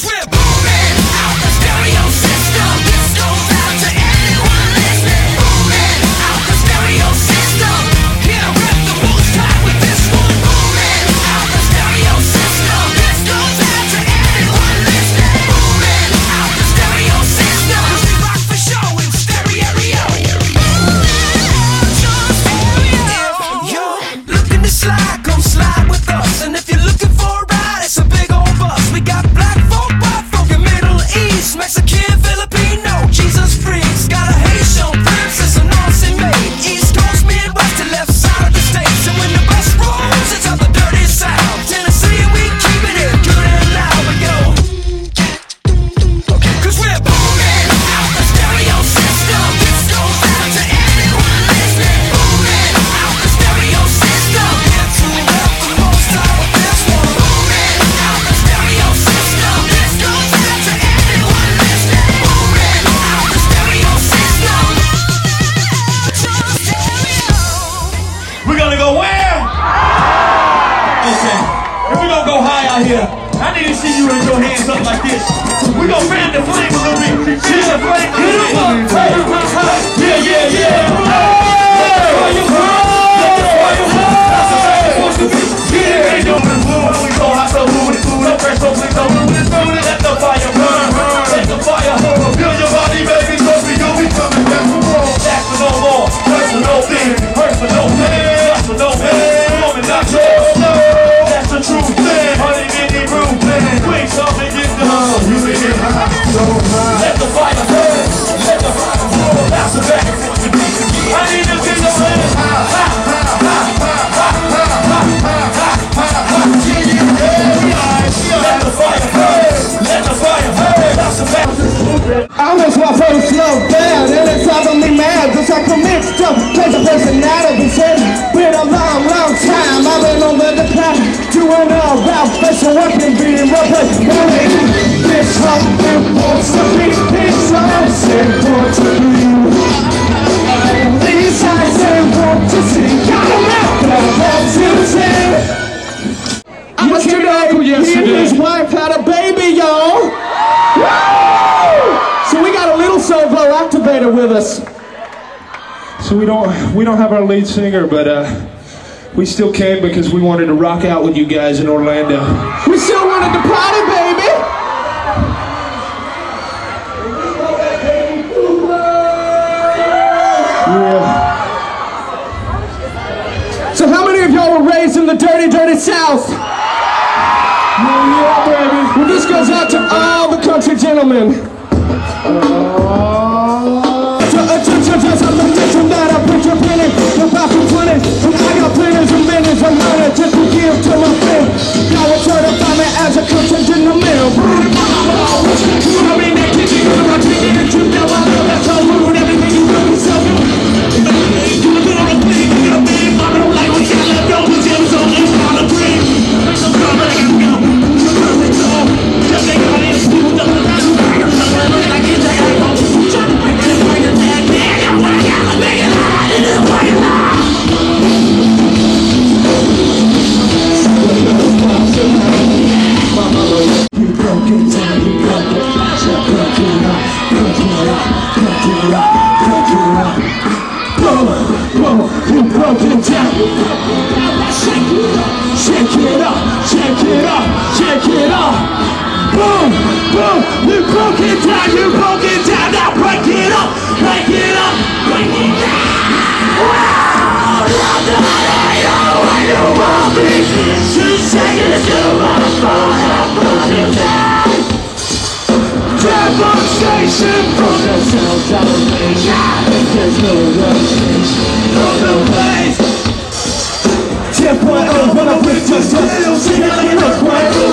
trip. we don't have our lead singer, but uh, we still came because we wanted to rock out with you guys in Orlando. We still wanted to party, baby! Yeah. So how many of y'all were raised in the dirty, dirty South? Yeah, baby. Well, this goes out to all the country gentlemen. Uh, not for and I got planners and manners. I learned to forgive till I'm salvation from no salvation There's no refuge from the place Tiens, point 1, on a pris de justice, on signale une croix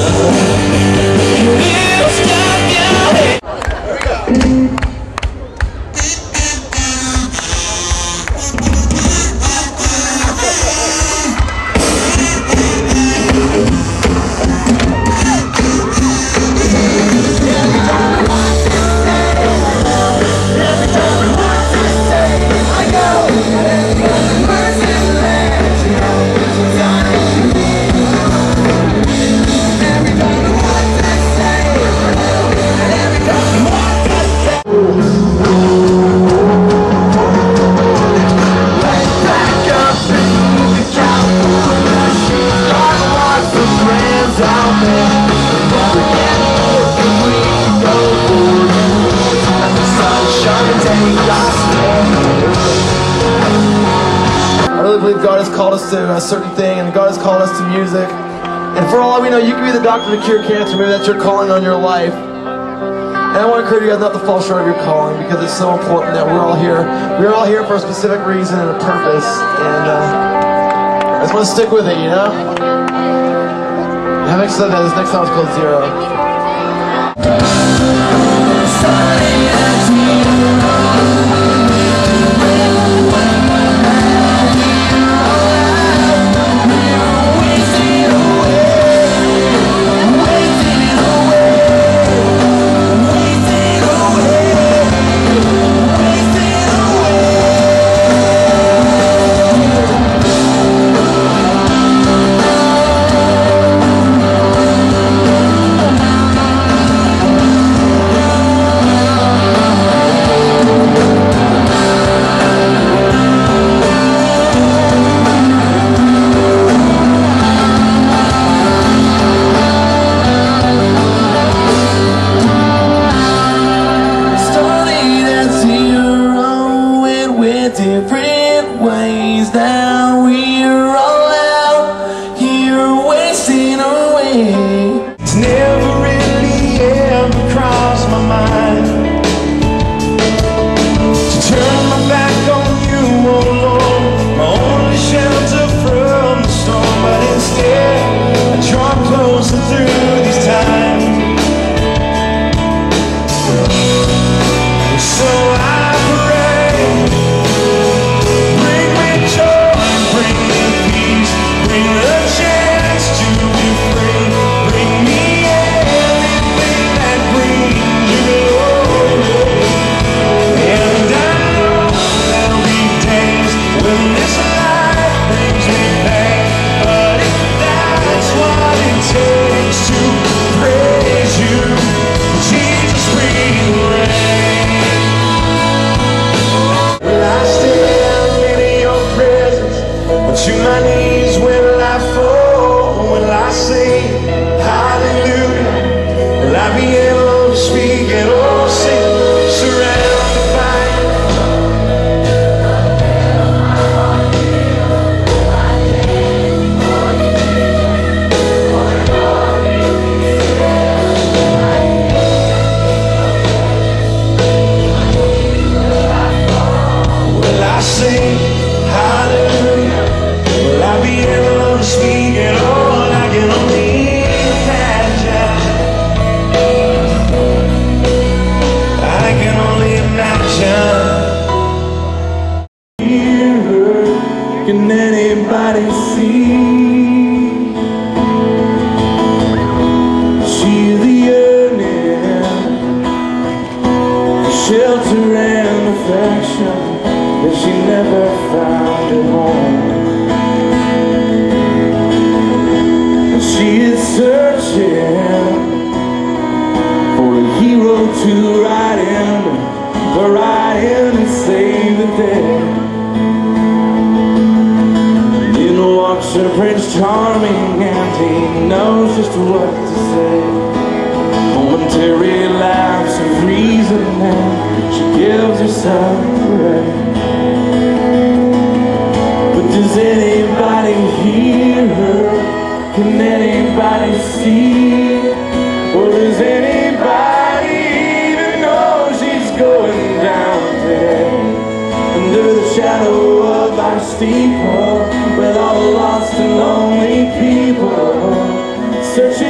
love. Believe God has called us to a certain thing, and God has called us to music. And for all we know, you could be the doctor to cure cancer. Maybe that's your calling on your life. And I want to encourage you guys not to fall short of your calling because it's so important that we're all here. We're all here for a specific reason and a purpose. And uh, I just want to stick with it, you know? Having said that, this next song is called Zero. That she never found a home. And she is searching for a hero to ride in, to ride in and save the day. In walks a Prince Charming and he knows just what to say. Momentary lapse of reason she gives herself away. But does anybody hear her? Can anybody see? Or does anybody even know she's going down there? Under the shadow of our steeple With all the lost and lonely people Searching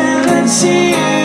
and see.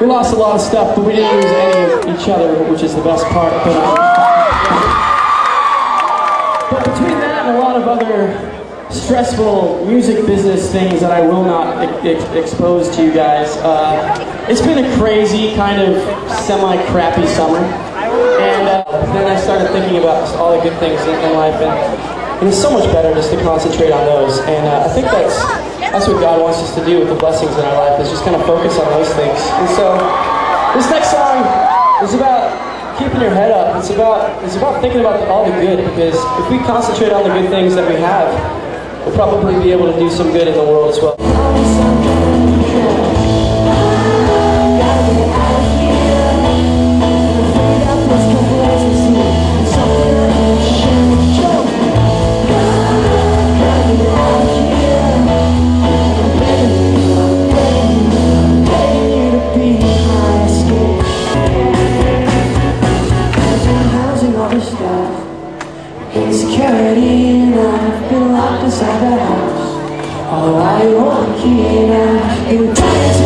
We lost a lot of stuff, but we didn't lose any of each other, which is the best part. But, uh, but between that and a lot of other stressful music business things that I will not ex- expose to you guys, uh, it's been a crazy kind of semi-crappy summer. And uh, then I started thinking about all the good things in, in life, and, and it's so much better just to concentrate on those. And uh, I think that's that's what God wants us to do with the blessings in our life is just kind of focus on those things. And so this next song is about keeping your head up. It's about it's about thinking about all the good because if we concentrate on the good things that we have, we'll probably be able to do some good in the world as well. I won't key